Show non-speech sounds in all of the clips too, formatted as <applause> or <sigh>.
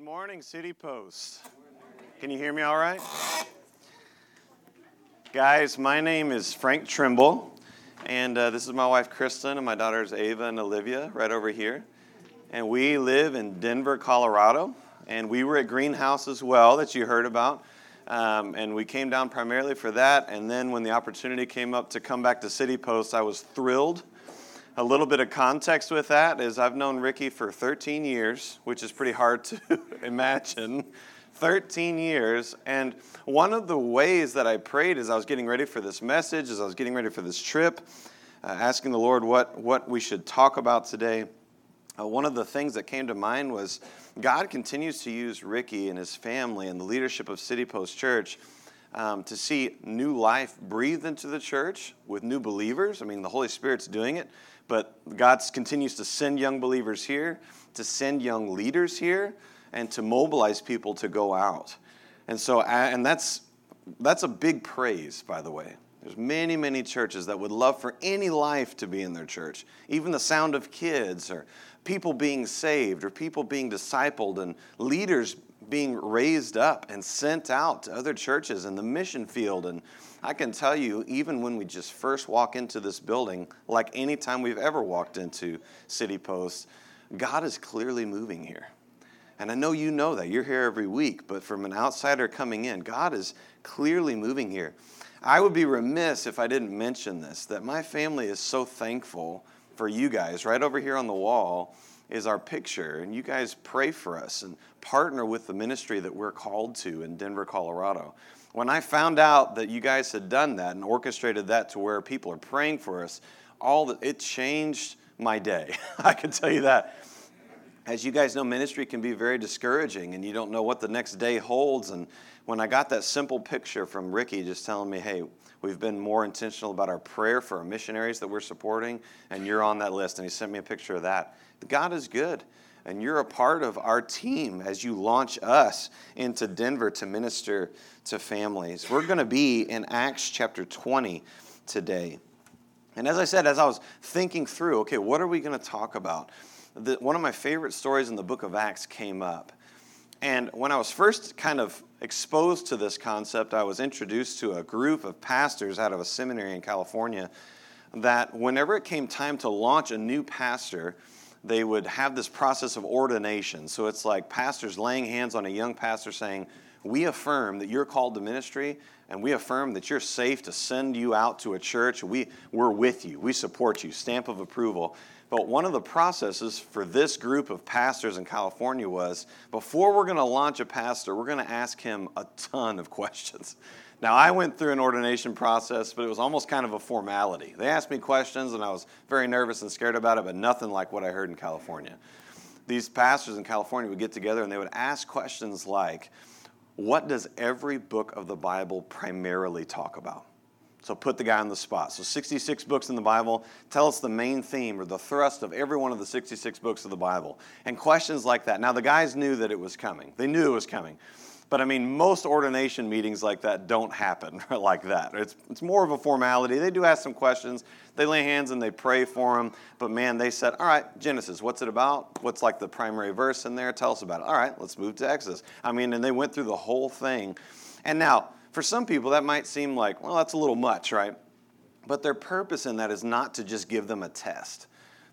Good morning, City Post. Can you hear me all right? Guys, my name is Frank Trimble, and uh, this is my wife Kristen and my daughters Ava and Olivia right over here. And we live in Denver, Colorado, and we were at Greenhouse as well that you heard about. Um, and we came down primarily for that. And then when the opportunity came up to come back to City Post, I was thrilled a little bit of context with that is I've known Ricky for 13 years, which is pretty hard to <laughs> imagine. 13 years. And one of the ways that I prayed as I was getting ready for this message, as I was getting ready for this trip, uh, asking the Lord what, what we should talk about today, uh, one of the things that came to mind was God continues to use Ricky and his family and the leadership of City Post Church um, to see new life breathed into the church with new believers. I mean, the Holy Spirit's doing it, but God continues to send young believers here, to send young leaders here, and to mobilize people to go out. And so, and that's that's a big praise, by the way. There's many, many churches that would love for any life to be in their church, even the sound of kids or people being saved or people being discipled and leaders being raised up and sent out to other churches in the mission field and I can tell you, even when we just first walk into this building, like any time we've ever walked into City Post, God is clearly moving here. And I know you know that. You're here every week, but from an outsider coming in, God is clearly moving here. I would be remiss if I didn't mention this that my family is so thankful for you guys. Right over here on the wall is our picture, and you guys pray for us and partner with the ministry that we're called to in Denver, Colorado. When I found out that you guys had done that and orchestrated that to where people are praying for us, all that it changed my day. <laughs> I can tell you that. As you guys know, ministry can be very discouraging and you don't know what the next day holds. And when I got that simple picture from Ricky just telling me, hey, we've been more intentional about our prayer for our missionaries that we're supporting, and you're on that list, and he sent me a picture of that. God is good and you're a part of our team as you launch us into Denver to minister to families. We're going to be in Acts chapter 20 today. And as I said, as I was thinking through, okay, what are we going to talk about? The, one of my favorite stories in the book of Acts came up. And when I was first kind of exposed to this concept, I was introduced to a group of pastors out of a seminary in California that whenever it came time to launch a new pastor, they would have this process of ordination. So it's like pastors laying hands on a young pastor saying, We affirm that you're called to ministry, and we affirm that you're safe to send you out to a church. We, we're with you, we support you, stamp of approval. But one of the processes for this group of pastors in California was before we're going to launch a pastor, we're going to ask him a ton of <laughs> questions. Now, I went through an ordination process, but it was almost kind of a formality. They asked me questions, and I was very nervous and scared about it, but nothing like what I heard in California. These pastors in California would get together and they would ask questions like, What does every book of the Bible primarily talk about? So put the guy on the spot. So 66 books in the Bible. Tell us the main theme or the thrust of every one of the 66 books of the Bible. And questions like that. Now, the guys knew that it was coming, they knew it was coming. But I mean, most ordination meetings like that don't happen <laughs> like that. It's, it's more of a formality. They do ask some questions, they lay hands and they pray for them. But man, they said, All right, Genesis, what's it about? What's like the primary verse in there? Tell us about it. All right, let's move to Exodus. I mean, and they went through the whole thing. And now, for some people, that might seem like, well, that's a little much, right? But their purpose in that is not to just give them a test.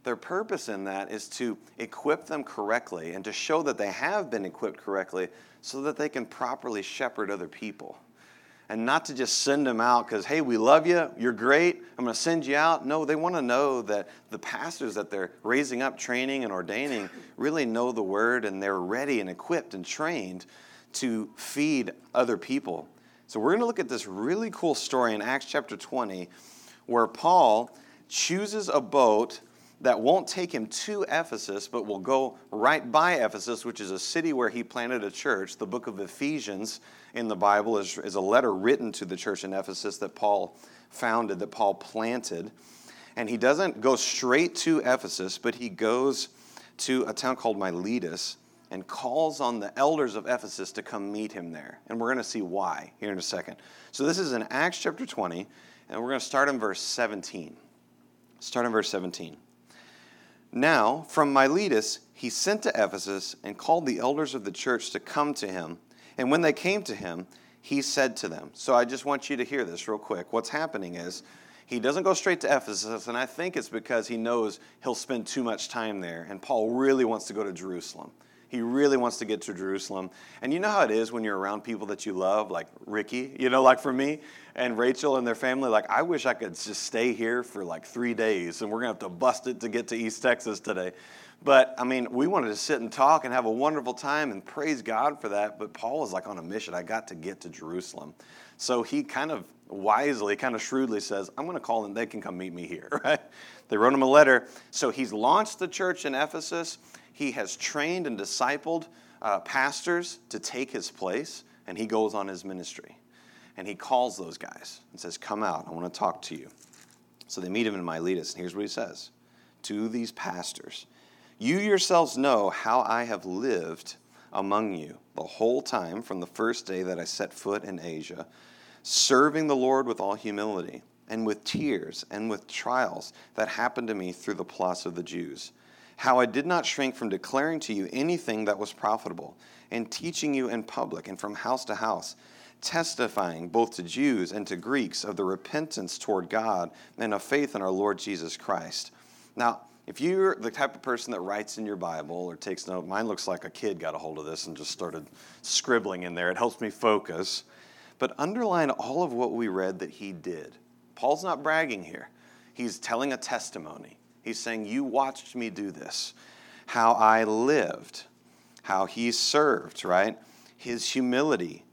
Their purpose in that is to equip them correctly and to show that they have been equipped correctly so that they can properly shepherd other people. And not to just send them out because, hey, we love you, you're great, I'm going to send you out. No, they want to know that the pastors that they're raising up, training, and ordaining really know the word and they're ready and equipped and trained to feed other people. So we're going to look at this really cool story in Acts chapter 20 where Paul chooses a boat that won't take him to Ephesus, but will go right by Ephesus, which is a city where he planted a church. The book of Ephesians in the Bible is, is a letter written to the church in Ephesus that Paul founded, that Paul planted. And he doesn't go straight to Ephesus, but he goes to a town called Miletus and calls on the elders of Ephesus to come meet him there. And we're going to see why here in a second. So this is in Acts chapter 20, and we're going to start in verse 17. Start in verse 17. Now, from Miletus, he sent to Ephesus and called the elders of the church to come to him. And when they came to him, he said to them, So I just want you to hear this real quick. What's happening is he doesn't go straight to Ephesus, and I think it's because he knows he'll spend too much time there. And Paul really wants to go to Jerusalem. He really wants to get to Jerusalem. And you know how it is when you're around people that you love, like Ricky, you know, like for me and Rachel and their family. Like, I wish I could just stay here for like three days, and we're to have to bust it to get to East Texas today. But I mean, we wanted to sit and talk and have a wonderful time and praise God for that. But Paul was like on a mission. I got to get to Jerusalem. So he kind of wisely, kind of shrewdly says, I'm going to call them, they can come meet me here, <laughs> right? They wrote him a letter. So he's launched the church in Ephesus. He has trained and discipled uh, pastors to take his place, and he goes on his ministry. And he calls those guys and says, Come out, I want to talk to you. So they meet him in Miletus, and here's what he says to these pastors You yourselves know how I have lived among you the whole time from the first day that I set foot in Asia serving the Lord with all humility, and with tears, and with trials that happened to me through the plots of the Jews. How I did not shrink from declaring to you anything that was profitable, and teaching you in public and from house to house, testifying both to Jews and to Greeks of the repentance toward God and of faith in our Lord Jesus Christ. Now, if you're the type of person that writes in your Bible or takes note, mine looks like a kid got a hold of this and just started scribbling in there. It helps me focus. But underline all of what we read that he did. Paul's not bragging here, he's telling a testimony. He's saying, You watched me do this, how I lived, how he served, right? His humility,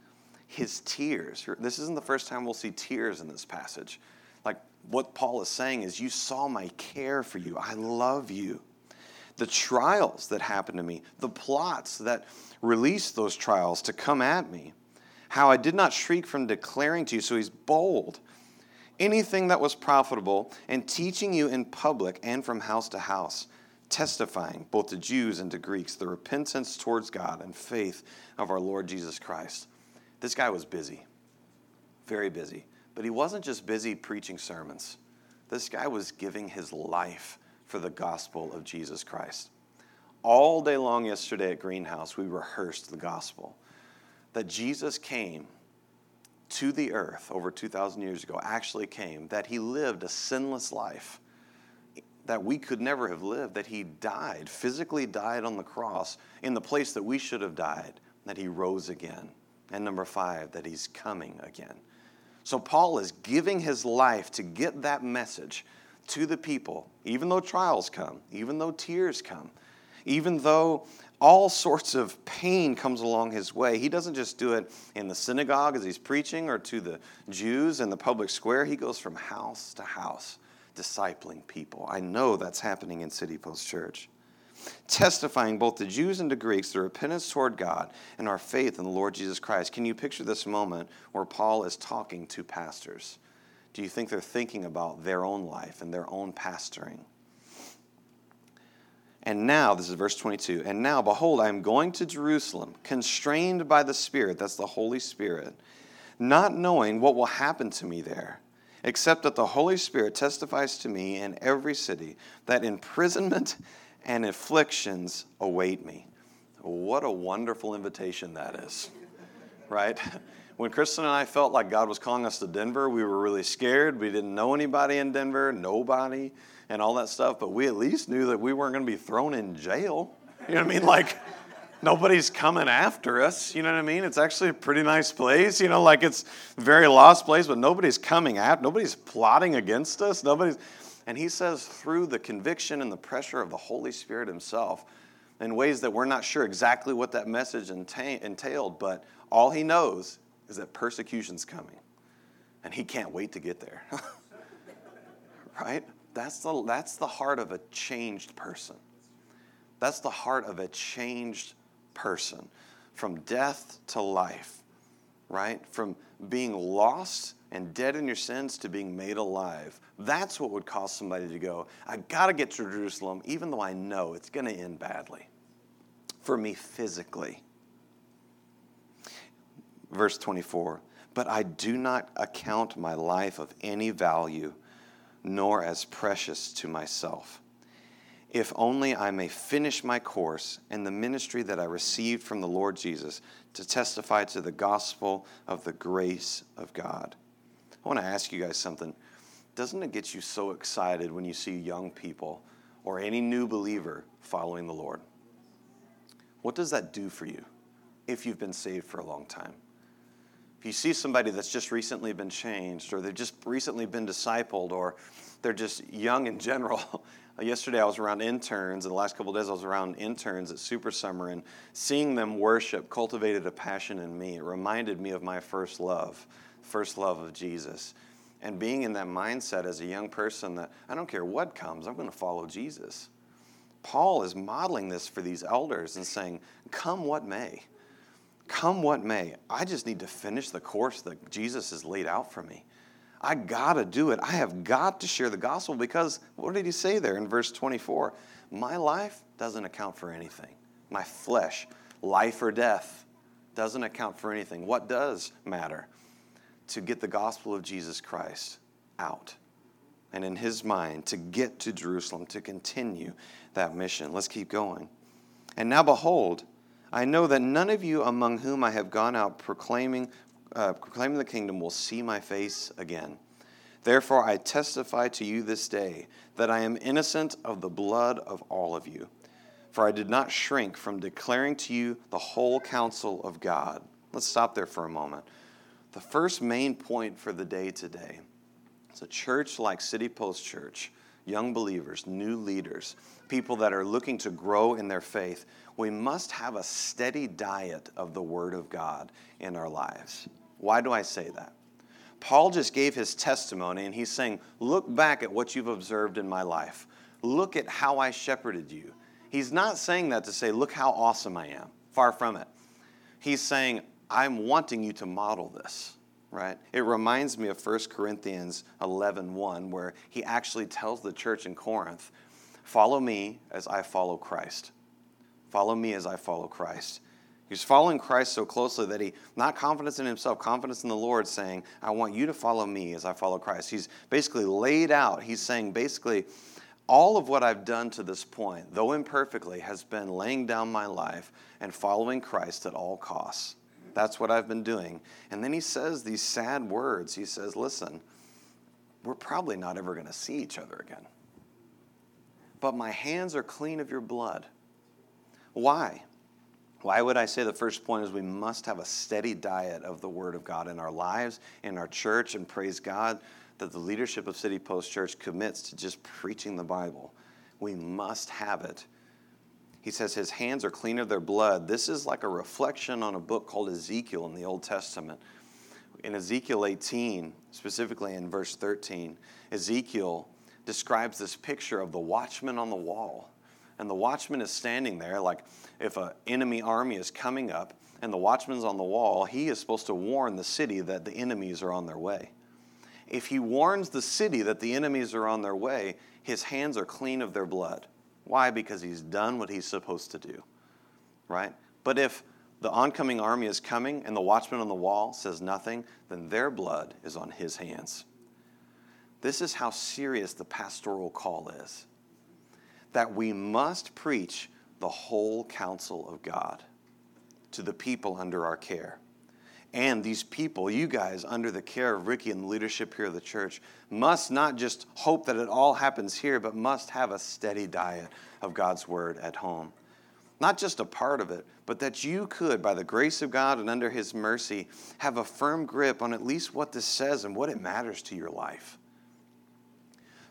his tears. This isn't the first time we'll see tears in this passage. Like what Paul is saying is, You saw my care for you, I love you. The trials that happened to me, the plots that released those trials to come at me how I did not shriek from declaring to you. So he's bold. Anything that was profitable, and teaching you in public and from house to house, testifying both to Jews and to Greeks the repentance towards God and faith of our Lord Jesus Christ. This guy was busy, very busy. But he wasn't just busy preaching sermons, this guy was giving his life for the gospel of Jesus Christ. All day long yesterday at Greenhouse, we rehearsed the gospel that Jesus came to the earth over 2,000 years ago, actually came, that he lived a sinless life that we could never have lived, that he died, physically died on the cross in the place that we should have died, that he rose again. And number five, that he's coming again. So Paul is giving his life to get that message to the people, even though trials come, even though tears come, even though all sorts of pain comes along his way. He doesn't just do it in the synagogue as he's preaching or to the Jews in the public square. He goes from house to house discipling people. I know that's happening in City Post Church. Testifying both to Jews and to Greeks the repentance toward God and our faith in the Lord Jesus Christ. Can you picture this moment where Paul is talking to pastors? Do you think they're thinking about their own life and their own pastoring? And now, this is verse 22, and now, behold, I am going to Jerusalem, constrained by the Spirit, that's the Holy Spirit, not knowing what will happen to me there, except that the Holy Spirit testifies to me in every city that imprisonment and afflictions await me. What a wonderful invitation that is, right? When Kristen and I felt like God was calling us to Denver, we were really scared. We didn't know anybody in Denver, nobody and all that stuff, but we at least knew that we weren't going to be thrown in jail. You know what I mean? Like, nobody's coming after us. You know what I mean? It's actually a pretty nice place. You know, like it's a very lost place, but nobody's coming at, nobody's plotting against us. Nobody's, and he says through the conviction and the pressure of the Holy Spirit himself, in ways that we're not sure exactly what that message entailed, but all he knows is that persecution's coming, and he can't wait to get there. <laughs> right? That's the, that's the heart of a changed person. That's the heart of a changed person. From death to life, right? From being lost and dead in your sins to being made alive. That's what would cause somebody to go, I got to get to Jerusalem, even though I know it's going to end badly for me physically. Verse 24, but I do not account my life of any value nor as precious to myself, if only I may finish my course and the ministry that I received from the Lord Jesus to testify to the gospel of the grace of God. I want to ask you guys something. Doesn't it get you so excited when you see young people or any new believer following the Lord? What does that do for you if you've been saved for a long time? If you see somebody that's just recently been changed, or they've just recently been discipled, or they're just young in general, <laughs> Yesterday, I was around interns, and the last couple days, I was around interns at Super Summer, and seeing them worship cultivated a passion in me. It reminded me of my first love, first love of Jesus. And being in that mindset as a young person that I don't care what comes, I'm going to follow Jesus. Paul is modeling this for these elders and saying, Come what may. Come what may. I just need to finish the course that Jesus has laid out for me. I got to do it. I have got to share the gospel because what did he say there in verse 24? My life doesn't account for anything. My flesh, life or death, doesn't account for anything. What does matter? To get the gospel of Jesus Christ out. And in his mind, to get to Jerusalem, to continue that mission. Let's keep going. And now, behold, I know that none of you among whom I have gone out proclaiming uh, proclaiming the kingdom will see my face again. Therefore, I testify to you this day that I am innocent of the blood of all of you. For I did not shrink from declaring to you the whole counsel of God. Let's stop there for a moment. The first main point for the day today is a church like City Post Church, young believers, new leaders, people that are looking to grow in their faith, we must have a steady diet of the Word of God in our lives. Why do I say that? Paul just gave his testimony and he's saying, Look back at what you've observed in my life. Look at how I shepherded you. He's not saying that to say, Look how awesome I am. Far from it. He's saying, I'm wanting you to model this, right? It reminds me of 1 Corinthians 11 1, where he actually tells the church in Corinth, Follow me as I follow Christ. Follow me as I follow Christ. He's following Christ so closely that he, not confidence in himself, confidence in the Lord, saying, I want you to follow me as I follow Christ. He's basically laid out, he's saying basically, all of what I've done to this point, though imperfectly, has been laying down my life and following Christ at all costs. That's what I've been doing. And then he says these sad words. He says, Listen, we're probably not ever going to see each other again. But my hands are clean of your blood. Why? Why would I say the first point is we must have a steady diet of the Word of God in our lives, in our church, and praise God that the leadership of City Post Church commits to just preaching the Bible. We must have it. He says his hands are clean of their blood. This is like a reflection on a book called Ezekiel in the Old Testament. In Ezekiel 18, specifically in verse 13, Ezekiel describes this picture of the watchman on the wall and the watchman is standing there like if an enemy army is coming up and the watchman's on the wall he is supposed to warn the city that the enemies are on their way. If he warns the city that the enemies are on their way his hands are clean of their blood. Why? Because he's done what he's supposed to do right? But if the oncoming army is coming and the watchman on the wall says nothing then their blood is on his hands. This is how serious the pastoral call is that we must preach the whole counsel of God to the people under our care. And these people, you guys, under the care of Ricky and the leadership here of the church, must not just hope that it all happens here, but must have a steady diet of God's word at home. Not just a part of it, but that you could, by the grace of God and under His mercy, have a firm grip on at least what this says and what it matters to your life.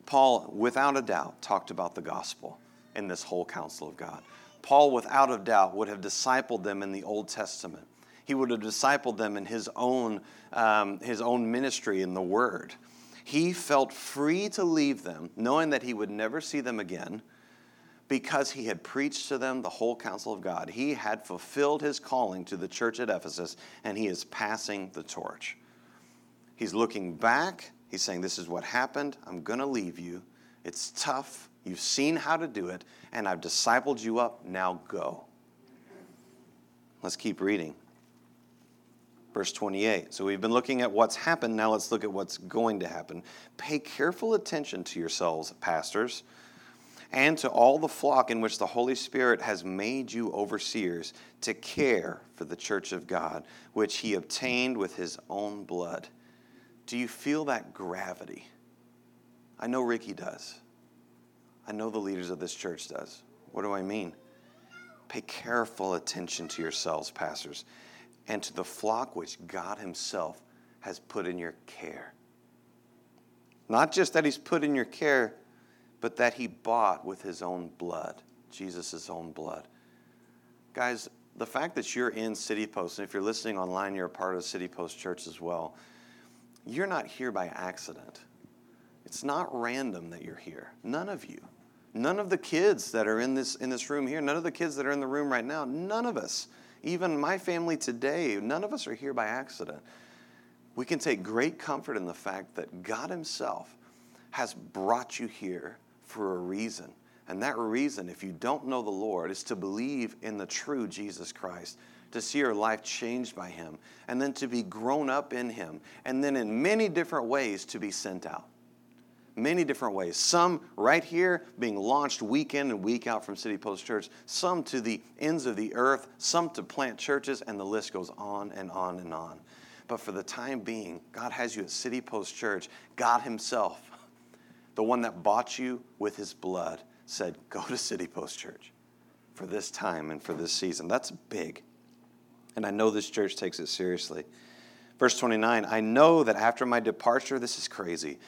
Paul, without a doubt, talked about the gospel in this whole counsel of God. Paul, without a doubt, would have discipled them in the Old Testament. He would have discipled them in his own, um, his own ministry in the Word. He felt free to leave them, knowing that he would never see them again, because he had preached to them the whole counsel of God. He had fulfilled his calling to the church at Ephesus, and he is passing the torch. He's looking back He's saying, This is what happened. I'm going to leave you. It's tough. You've seen how to do it, and I've discipled you up. Now go. Let's keep reading. Verse 28. So we've been looking at what's happened. Now let's look at what's going to happen. Pay careful attention to yourselves, pastors, and to all the flock in which the Holy Spirit has made you overseers to care for the church of God, which he obtained with his own blood. Do you feel that gravity? I know Ricky does. I know the leaders of this church does. What do I mean? Pay careful attention to yourselves, pastors, and to the flock which God himself has put in your care. Not just that he's put in your care, but that he bought with his own blood, Jesus' own blood. Guys, the fact that you're in City Post, and if you're listening online, you're a part of City Post Church as well, you're not here by accident. It's not random that you're here. None of you. None of the kids that are in this, in this room here, none of the kids that are in the room right now, none of us, even my family today, none of us are here by accident. We can take great comfort in the fact that God Himself has brought you here for a reason. And that reason, if you don't know the Lord, is to believe in the true Jesus Christ, to see your life changed by Him, and then to be grown up in Him, and then in many different ways to be sent out. Many different ways. Some right here being launched week in and week out from City Post Church, some to the ends of the earth, some to plant churches, and the list goes on and on and on. But for the time being, God has you at City Post Church. God Himself <laughs> the one that bought you with his blood, said, Go to City Post Church for this time and for this season. That's big. And I know this church takes it seriously. Verse 29 I know that after my departure, this is crazy,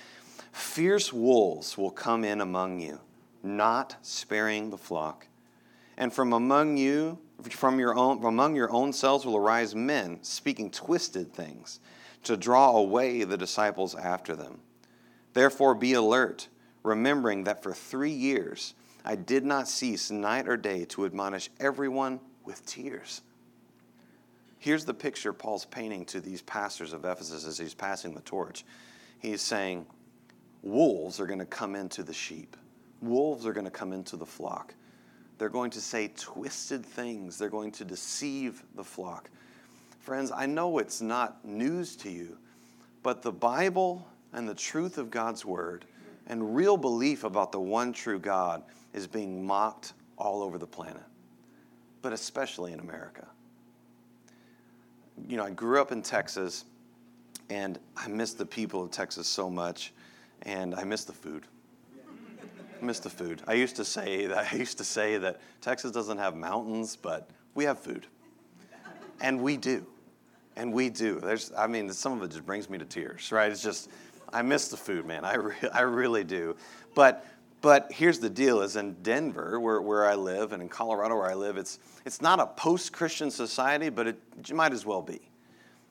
fierce wolves will come in among you, not sparing the flock. And from among you, from your own, among your own selves will arise men speaking twisted things to draw away the disciples after them. Therefore, be alert, remembering that for three years I did not cease night or day to admonish everyone with tears. Here's the picture Paul's painting to these pastors of Ephesus as he's passing the torch. He's saying, Wolves are going to come into the sheep, wolves are going to come into the flock. They're going to say twisted things, they're going to deceive the flock. Friends, I know it's not news to you, but the Bible and the truth of God's word and real belief about the one true God is being mocked all over the planet, but especially in America. You know, I grew up in Texas and I miss the people of Texas so much and I miss the food. I miss the food. I used to say <laughs> that I used to say that Texas doesn't have mountains, but we have food. And we do. And we do. There's I mean, some of it just brings me to tears, right? It's just I miss the food, man. I, re- <laughs> I really do. But but here's the deal: is in Denver, where, where I live, and in Colorado, where I live, it's it's not a post-Christian society, but it might as well be.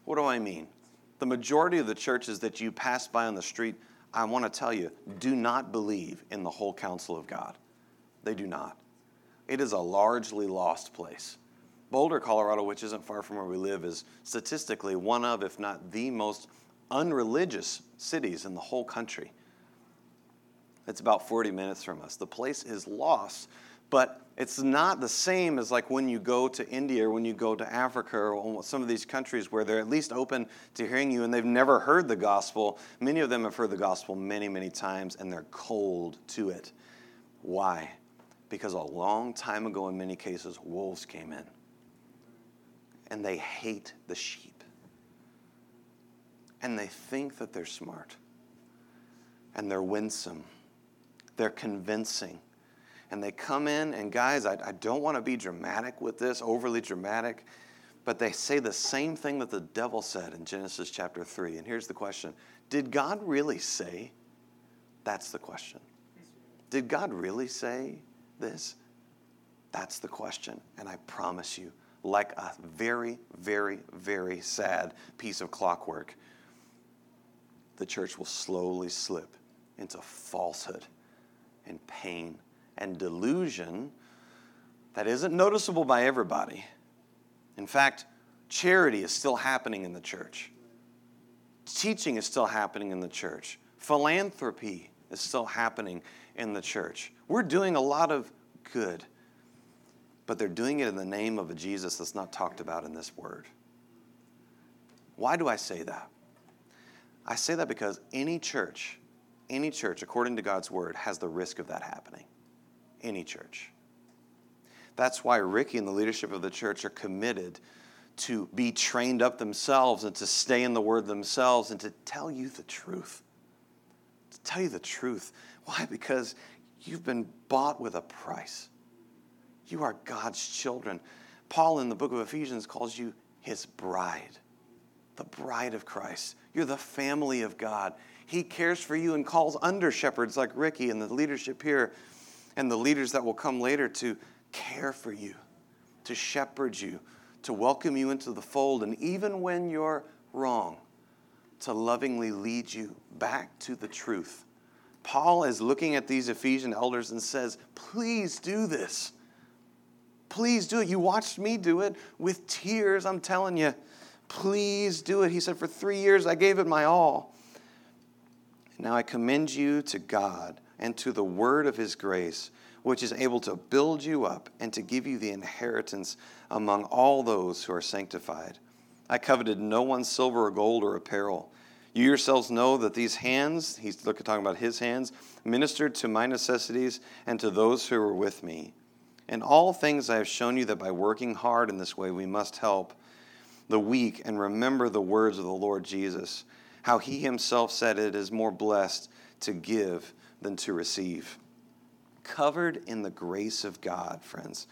What do I mean? The majority of the churches that you pass by on the street, I want to tell you, do not believe in the whole counsel of God. They do not. It is a largely lost place. Boulder, Colorado, which isn't far from where we live, is statistically one of, if not the most unreligious cities in the whole country. It's about 40 minutes from us. The place is lost, but it's not the same as like when you go to India or when you go to Africa or some of these countries where they're at least open to hearing you and they've never heard the gospel. Many of them have heard the gospel many, many times and they're cold to it. Why? Because a long time ago, in many cases, wolves came in and they hate the sheep and they think that they're smart and they're winsome, they're convincing. And they come in, and guys, I, I don't want to be dramatic with this, overly dramatic, but they say the same thing that the devil said in Genesis chapter 3. And here's the question Did God really say? That's the question. Did God really say this? That's the question. And I promise you, like a very, very, very sad piece of clockwork, the church will slowly slip into falsehood and pain and delusion that isn't noticeable by everybody. In fact, charity is still happening in the church, teaching is still happening in the church, philanthropy is still happening in the church. We're doing a lot of good, but they're doing it in the name of a Jesus that's not talked about in this word. Why do I say that? I say that because any church, any church, according to God's word, has the risk of that happening. any church. That's why Ricky and the leadership of the church are committed to be trained up themselves and to stay in the word themselves and to tell you the truth. To tell you the truth. Why? Because you've been bought with a price. You are God's children. Paul in the book of Ephesians calls you his bride, the bride of Christ. You're the family of God. He cares for you and calls under shepherds like Ricky and the leadership here and the leaders that will come later to care for you, to shepherd you, to welcome you into the fold, and even when you're wrong, to lovingly lead you back to the truth. Paul is looking at these Ephesian elders and says, Please do this. Please do it. You watched me do it with tears, I'm telling you. Please do it. He said, For three years I gave it my all. Now I commend you to God and to the word of his grace which is able to build you up and to give you the inheritance among all those who are sanctified. I coveted no one's silver or gold or apparel. You yourselves know that these hands, he's talking about his hands, ministered to my necessities and to those who were with me. In all things I have shown you that by working hard in this way we must help the weak and remember the words of the Lord Jesus, how he himself said it is more blessed to give than to receive covered in the grace of God, friends.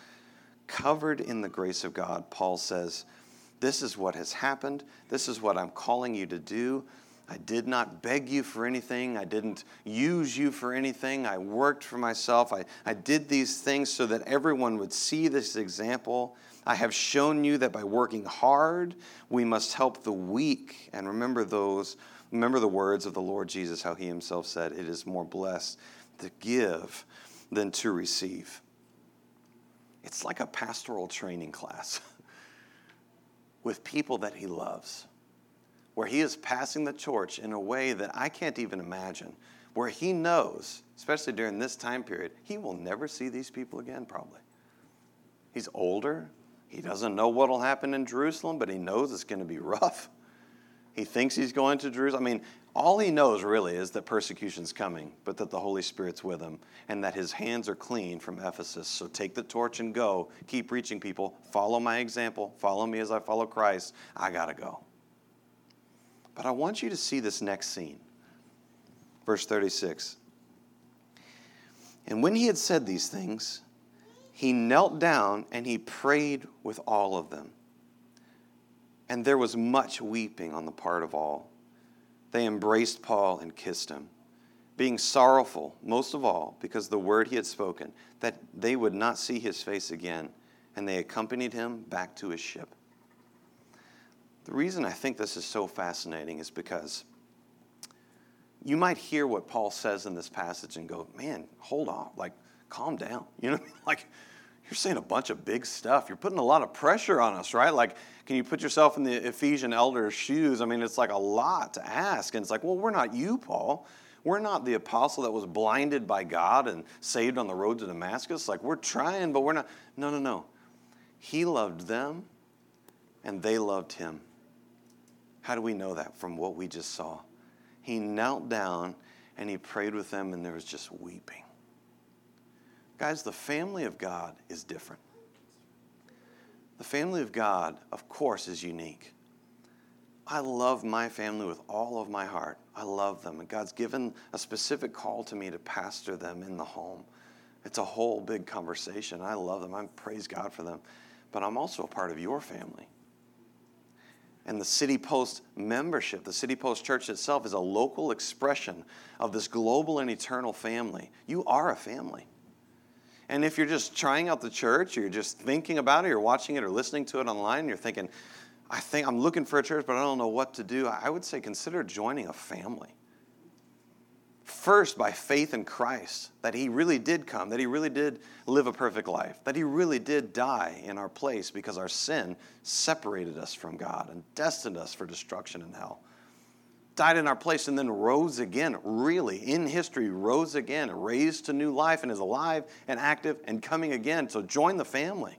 Covered in the grace of God, Paul says, This is what has happened. This is what I'm calling you to do. I did not beg you for anything. I didn't use you for anything. I worked for myself. I, I did these things so that everyone would see this example. I have shown you that by working hard, we must help the weak. And remember those, remember the words of the Lord Jesus, how he himself said, It is more blessed to give than to receive. It's like a pastoral training class <laughs> with people that he loves, where he is passing the torch in a way that I can't even imagine, where he knows, especially during this time period, he will never see these people again, probably. He's older. He doesn't know what will happen in Jerusalem, but he knows it's going to be rough. He thinks he's going to Jerusalem. I mean, all he knows really is that persecution's coming, but that the Holy Spirit's with him and that his hands are clean from Ephesus. So take the torch and go. Keep reaching people. Follow my example. Follow me as I follow Christ. I got to go. But I want you to see this next scene. Verse 36. And when he had said these things, he knelt down and he prayed with all of them. And there was much weeping on the part of all they embraced Paul and kissed him, being sorrowful, most of all, because the word he had spoken, that they would not see his face again, and they accompanied him back to his ship. The reason I think this is so fascinating is because you might hear what Paul says in this passage and go, man, hold on, like, calm down. You know, <laughs> like, you're saying a bunch of big stuff. You're putting a lot of pressure on us, right? Like, can you put yourself in the Ephesian elder's shoes? I mean, it's like a lot to ask. And it's like, well, we're not you, Paul. We're not the apostle that was blinded by God and saved on the road to Damascus. Like, we're trying, but we're not. No, no, no. He loved them, and they loved him. How do we know that? From what we just saw. He knelt down and he prayed with them, and there was just weeping. Guys, the family of God is different. The family of God, of course, is unique. I love my family with all of my heart. I love them. And God's given a specific call to me to pastor them in the home. It's a whole big conversation. I love them. I praise God for them. But I'm also a part of your family. And the City Post membership, the City Post Church itself, is a local expression of this global and eternal family. You are a family. And if you're just trying out the church, you're just thinking about it, you're watching it or listening to it online, you're thinking, I think I'm looking for a church, but I don't know what to do, I would say consider joining a family. First, by faith in Christ, that He really did come, that He really did live a perfect life, that He really did die in our place because our sin separated us from God and destined us for destruction and hell died in our place and then rose again, really, in history, rose again, raised to new life, and is alive and active and coming again. So join the family.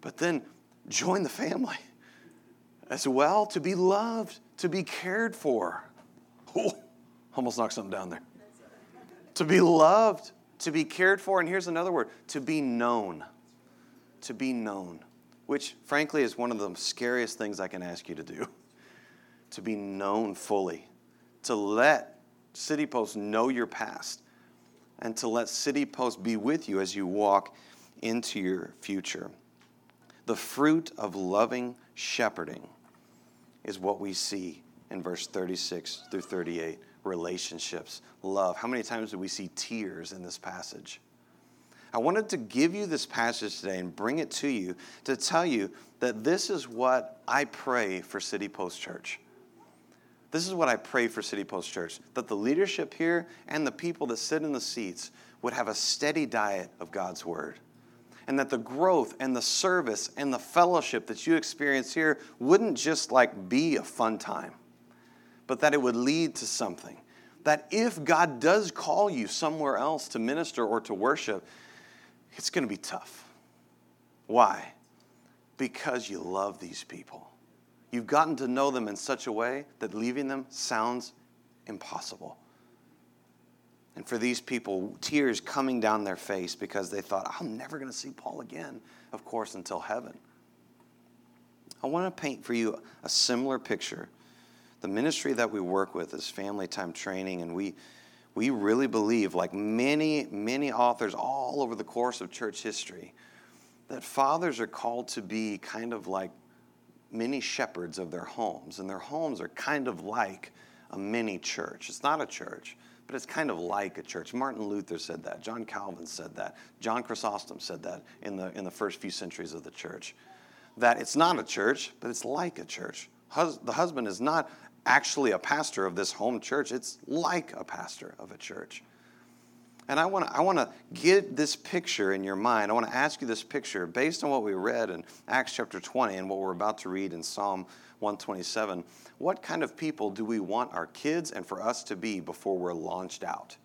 But then join the family <laughs> as well to be loved, to be cared for. Almost knocked something down there. To be loved, to be cared for, and here's another word to be known. To be known, which frankly is one of the scariest things I can ask you to do. <laughs> To be known fully, to let City Post know your past, and to let City Post be with you as you walk into your future. The fruit of loving shepherding is what we see in verse 36 through 38 relationships, love. How many times do we see tears in this passage? I wanted to give you this passage today and bring it to you to tell you that this is what I pray for City Post Church. This is what I pray for City Post Church that the leadership here and the people that sit in the seats would have a steady diet of God's Word. And that the growth and the service and the fellowship that you experience here wouldn't just like be a fun time but that it would lead to something. That if God does call you somewhere else to minister or to worship, it's going to be tough. Why? Because you love these people. You've gotten to know them in such a way that leaving them sounds impossible. And for these people, tears coming down their face because they thought, I'm never going to see Paul again, of course, until heaven. I want to paint for you a similar picture the ministry that we work with is family time training, and we, we really believe, like many, many authors all over the course of church history, that fathers are called to be kind of like mini shepherds of their homes, and their homes are kind of like a mini church. It's not a church, but it's kind of like a church. Martin Luther said that. John Calvin said that. John Chrysostom said that in the, in the first few centuries of the church. That it's not a church, but it's like a church. Hus- the husband is not actually a pastor of this home church. It's like a pastor of a church. And I want to I want to get this picture in your mind. I want to ask you this picture based on what we read in Acts chapter 20 and what we're about to read in Psalm 127. What kind of people do we want our kids and for us to be before we're launched out,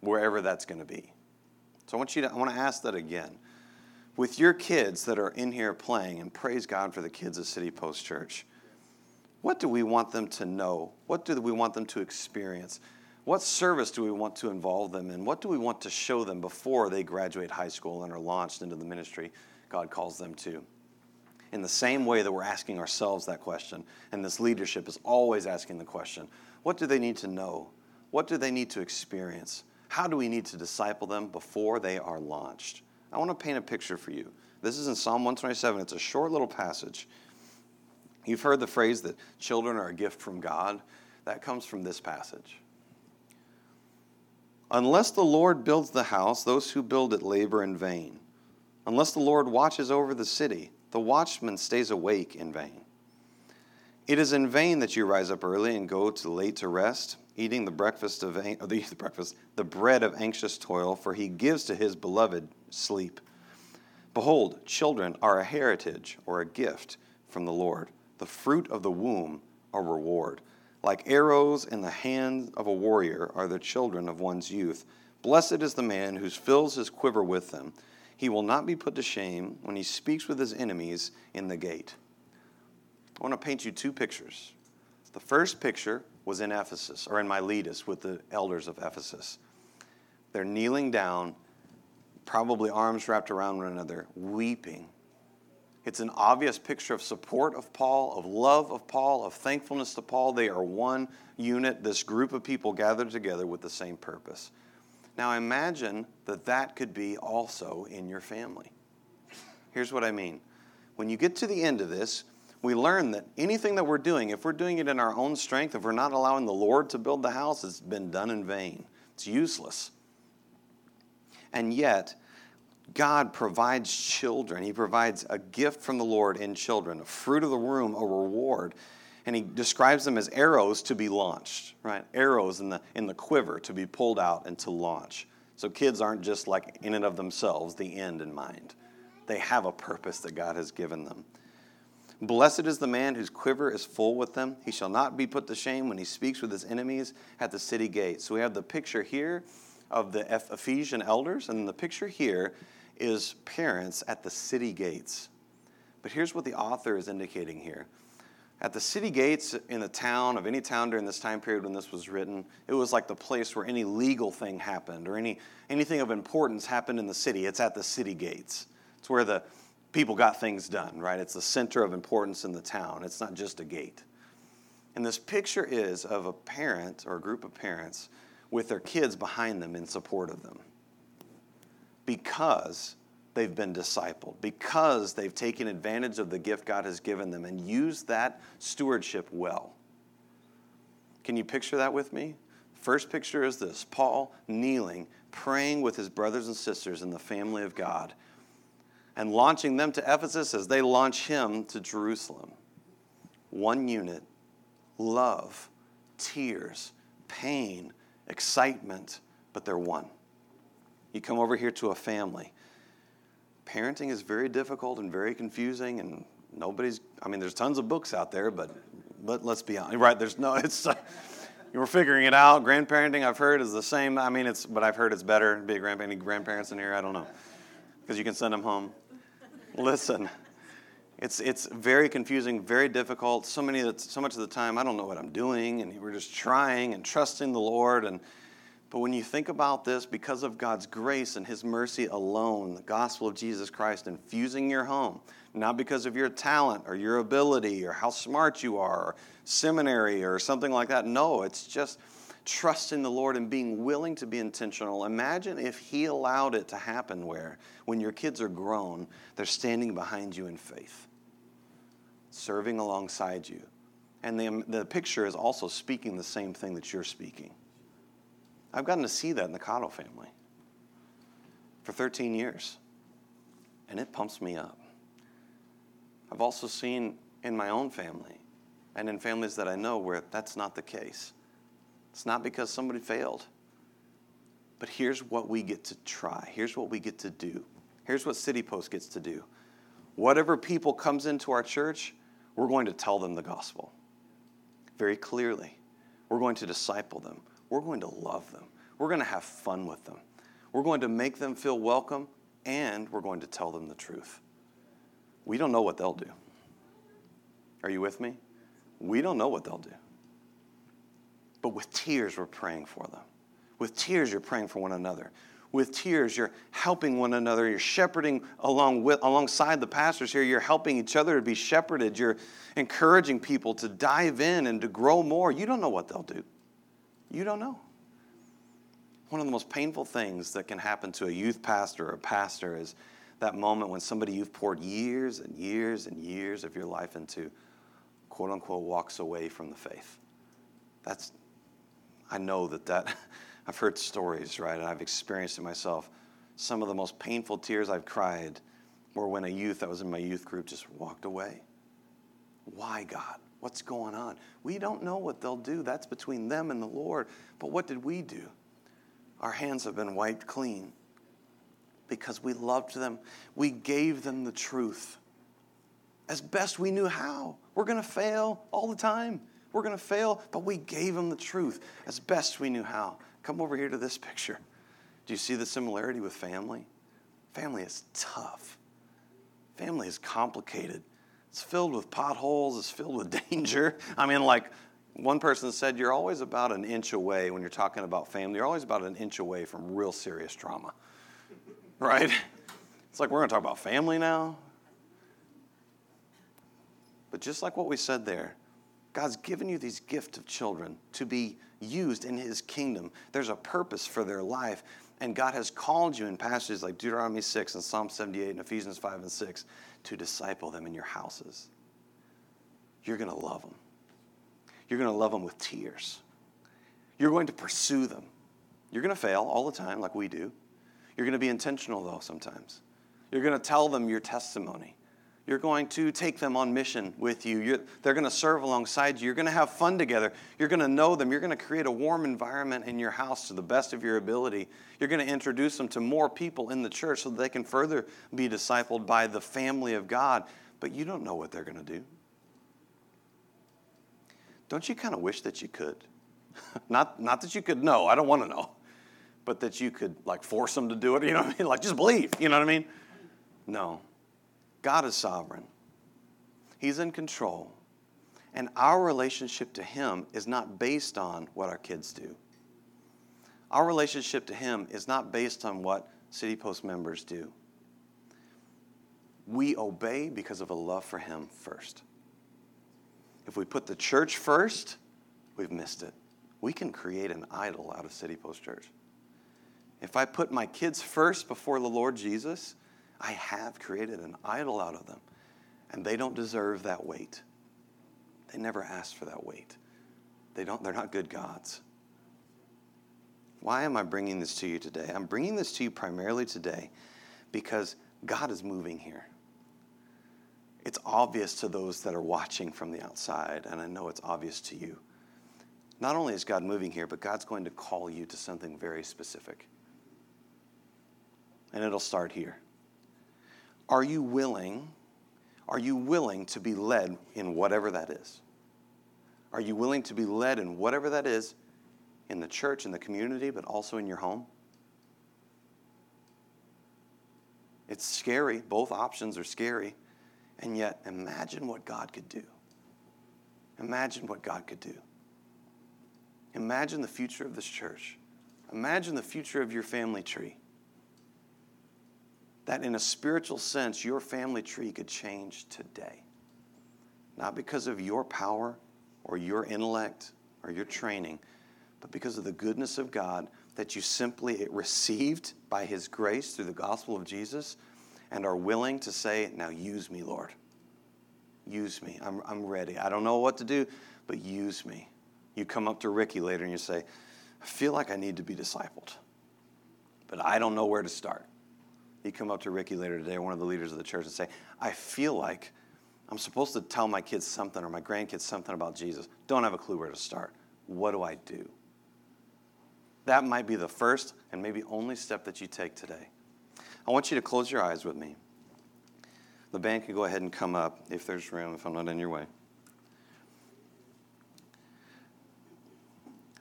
wherever that's going to be? So I want you to I want to ask that again. With your kids that are in here playing, and praise God for the kids of City Post Church. What do we want them to know? What do we want them to experience? What service do we want to involve them in? What do we want to show them before they graduate high school and are launched into the ministry God calls them to? In the same way that we're asking ourselves that question, and this leadership is always asking the question what do they need to know? What do they need to experience? How do we need to disciple them before they are launched? I want to paint a picture for you. This is in Psalm 127. It's a short little passage. You've heard the phrase that children are a gift from God. That comes from this passage. Unless the Lord builds the house, those who build it labor in vain. Unless the Lord watches over the city, the watchman stays awake in vain. It is in vain that you rise up early and go to late to rest, eating the breakfast of <laughs> the, breakfast, the bread of anxious toil, for he gives to his beloved sleep. Behold, children are a heritage or a gift from the Lord the fruit of the womb a reward. Like arrows in the hand of a warrior are the children of one's youth. Blessed is the man who fills his quiver with them. He will not be put to shame when he speaks with his enemies in the gate. I want to paint you two pictures. The first picture was in Ephesus, or in Miletus with the elders of Ephesus. They're kneeling down, probably arms wrapped around one another, weeping it's an obvious picture of support of Paul, of love of Paul, of thankfulness to Paul. They are one unit, this group of people gathered together with the same purpose. Now imagine that that could be also in your family. Here's what I mean. When you get to the end of this, we learn that anything that we're doing, if we're doing it in our own strength, if we're not allowing the Lord to build the house, it's been done in vain. It's useless. And yet, God provides children. He provides a gift from the Lord in children, a fruit of the womb, a reward. And he describes them as arrows to be launched, right? Arrows in the, in the quiver to be pulled out and to launch. So kids aren't just like in and of themselves, the end in mind. They have a purpose that God has given them. Blessed is the man whose quiver is full with them. He shall not be put to shame when he speaks with his enemies at the city gate. So we have the picture here of the Ephesian elders, and the picture here is parents at the city gates. But here's what the author is indicating here At the city gates in the town of any town during this time period when this was written, it was like the place where any legal thing happened or any, anything of importance happened in the city. It's at the city gates. It's where the people got things done, right? It's the center of importance in the town. It's not just a gate. And this picture is of a parent or a group of parents with their kids behind them in support of them because they've been discipled, because they've taken advantage of the gift God has given them and used that stewardship well. Can you picture that with me? First picture is this Paul kneeling, praying with his brothers and sisters in the family of God, and launching them to Ephesus as they launch him to Jerusalem. One unit, love, tears, pain, excitement, but they're one. You come over here to a family parenting is very difficult and very confusing, and nobody's, I mean, there's tons of books out there, but, but let's be honest, right? There's no, <laughs> it's, we're figuring it out. Grandparenting, I've heard, is the same. I mean, it's, but I've heard it's better to be a grandparent. Any grandparents in here? I don't know. Because you can send them home. Listen, it's, it's very confusing, very difficult. So many, that so much of the time, I don't know what I'm doing, and we're just trying and trusting the Lord, and but when you think about this, because of God's grace and His mercy alone, the gospel of Jesus Christ infusing your home, not because of your talent or your ability or how smart you are, or seminary or something like that. No, it's just trusting the Lord and being willing to be intentional. Imagine if He allowed it to happen where, when your kids are grown, they're standing behind you in faith, serving alongside you. And the, the picture is also speaking the same thing that you're speaking. I've gotten to see that in the Cottle family for 13 years, and it pumps me up. I've also seen in my own family and in families that I know where that's not the case. It's not because somebody failed, but here's what we get to try. Here's what we get to do. Here's what City Post gets to do. Whatever people comes into our church, we're going to tell them the gospel very clearly. We're going to disciple them. We're going to love them. We're going to have fun with them. We're going to make them feel welcome, and we're going to tell them the truth. We don't know what they'll do. Are you with me? We don't know what they'll do. But with tears, we're praying for them. With tears, you're praying for one another. With tears, you're helping one another. You're shepherding along with, alongside the pastors here. You're helping each other to be shepherded. You're encouraging people to dive in and to grow more. You don't know what they'll do. You don't know. One of the most painful things that can happen to a youth pastor or a pastor is that moment when somebody you've poured years and years and years of your life into, quote unquote, walks away from the faith. That's, I know that that, <laughs> I've heard stories, right, and I've experienced it myself. Some of the most painful tears I've cried were when a youth that was in my youth group just walked away. Why, God? What's going on? We don't know what they'll do. That's between them and the Lord. But what did we do? Our hands have been wiped clean because we loved them. We gave them the truth as best we knew how. We're going to fail all the time. We're going to fail, but we gave them the truth as best we knew how. Come over here to this picture. Do you see the similarity with family? Family is tough. Family is complicated. It's filled with potholes, it's filled with <laughs> danger. I mean, like one person said, you're always about an inch away when you're talking about family, you're always about an inch away from real serious trauma, <laughs> right? It's like we're going to talk about family now. But just like what we said there, God's given you these gifts of children to be used in His kingdom. There's a purpose for their life. And God has called you in passages like Deuteronomy 6 and Psalm 78 and Ephesians 5 and 6 to disciple them in your houses. You're going to love them. You're going to love them with tears. You're going to pursue them. You're going to fail all the time, like we do. You're going to be intentional, though, sometimes. You're going to tell them your testimony. You're going to take them on mission with you. You're, they're going to serve alongside you. You're going to have fun together. You're going to know them. You're going to create a warm environment in your house to the best of your ability. You're going to introduce them to more people in the church so that they can further be discipled by the family of God. But you don't know what they're going to do. Don't you kind of wish that you could? <laughs> not, not that you could know, I don't want to know, but that you could like force them to do it. You know what I mean? Like just believe. You know what I mean? No. God is sovereign, He's in control. And our relationship to Him is not based on what our kids do. Our relationship to Him is not based on what City Post members do. We obey because of a love for Him first. If we put the church first, we've missed it. We can create an idol out of City Post Church. If I put my kids first before the Lord Jesus, I have created an idol out of them. And they don't deserve that weight. They never asked for that weight. They don't, they're not good gods. Why am I bringing this to you today? I'm bringing this to you primarily today because God is moving here. It's obvious to those that are watching from the outside, and I know it's obvious to you. Not only is God moving here, but God's going to call you to something very specific. And it'll start here. Are you willing? Are you willing to be led in whatever that is? Are you willing to be led in whatever that is in the church, in the community, but also in your home? It's scary. Both options are scary. And yet, imagine what God could do. Imagine what God could do. Imagine the future of this church. Imagine the future of your family tree. That in a spiritual sense, your family tree could change today. Not because of your power or your intellect or your training, but because of the goodness of God that you simply received by His grace through the gospel of Jesus and are willing to say, Now use me, Lord. Use me. I'm, I'm ready. I don't know what to do, but use me. You come up to Ricky later and you say, I feel like I need to be discipled, but I don't know where to start. You come up to Ricky later today, one of the leaders of the church, and say, I feel like I'm supposed to tell my kids something or my grandkids something about Jesus. Don't have a clue where to start. What do I do? That might be the first and maybe only step that you take today. I want you to close your eyes with me. The band can go ahead and come up if there's room, if I'm not in your way.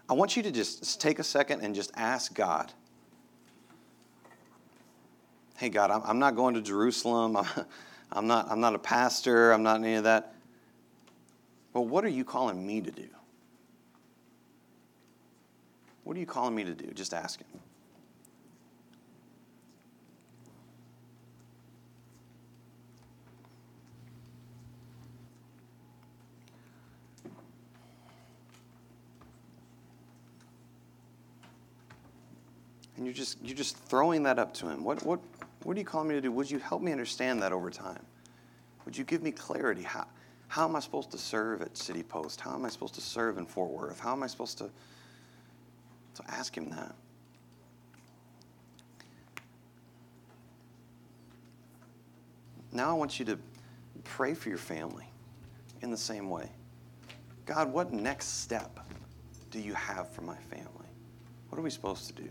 I want you to just take a second and just ask God. Hey, God, I'm not going to Jerusalem. <laughs> I'm not, I'm not a pastor. I'm not any of that. But what are you calling me to do? What are you calling me to do? Just ask Him. And you're just, you're just throwing that up to him. What, what, what are you calling me to do? Would you help me understand that over time? Would you give me clarity? How, how am I supposed to serve at City Post? How am I supposed to serve in Fort Worth? How am I supposed to, to ask him that? Now I want you to pray for your family in the same way. God, what next step do you have for my family? What are we supposed to do?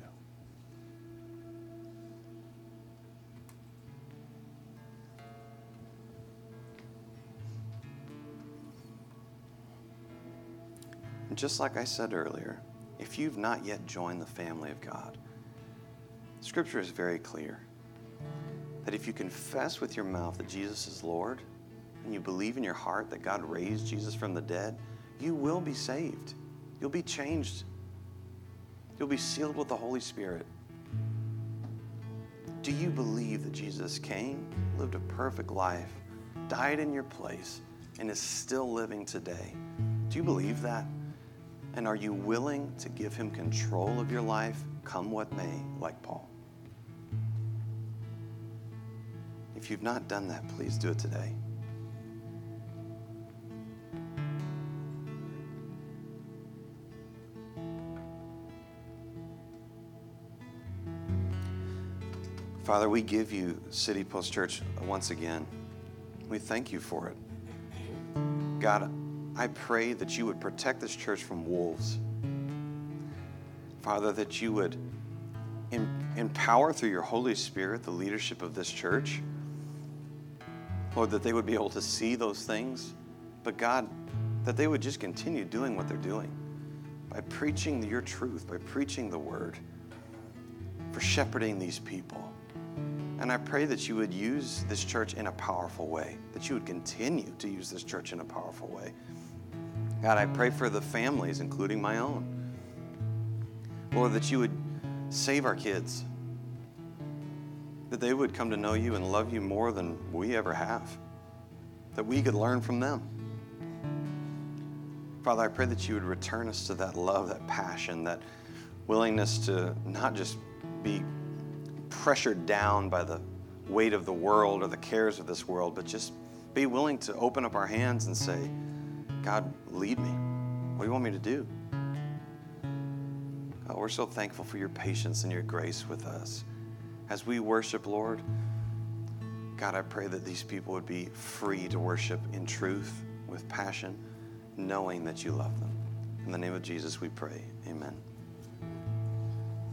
Just like I said earlier, if you've not yet joined the family of God, Scripture is very clear that if you confess with your mouth that Jesus is Lord and you believe in your heart that God raised Jesus from the dead, you will be saved. You'll be changed. You'll be sealed with the Holy Spirit. Do you believe that Jesus came, lived a perfect life, died in your place, and is still living today? Do you believe that? And are you willing to give him control of your life, come what may, like Paul? If you've not done that, please do it today. Father, we give you City Post Church once again. We thank you for it. God, I pray that you would protect this church from wolves. Father, that you would em- empower through your Holy Spirit the leadership of this church. Lord, that they would be able to see those things. But God, that they would just continue doing what they're doing by preaching your truth, by preaching the word, for shepherding these people. And I pray that you would use this church in a powerful way, that you would continue to use this church in a powerful way. God, I pray for the families, including my own. Lord, that you would save our kids, that they would come to know you and love you more than we ever have, that we could learn from them. Father, I pray that you would return us to that love, that passion, that willingness to not just be pressured down by the weight of the world or the cares of this world, but just be willing to open up our hands and say, God, lead me. What do you want me to do? God, we're so thankful for your patience and your grace with us. As we worship, Lord, God, I pray that these people would be free to worship in truth, with passion, knowing that you love them. In the name of Jesus, we pray. Amen.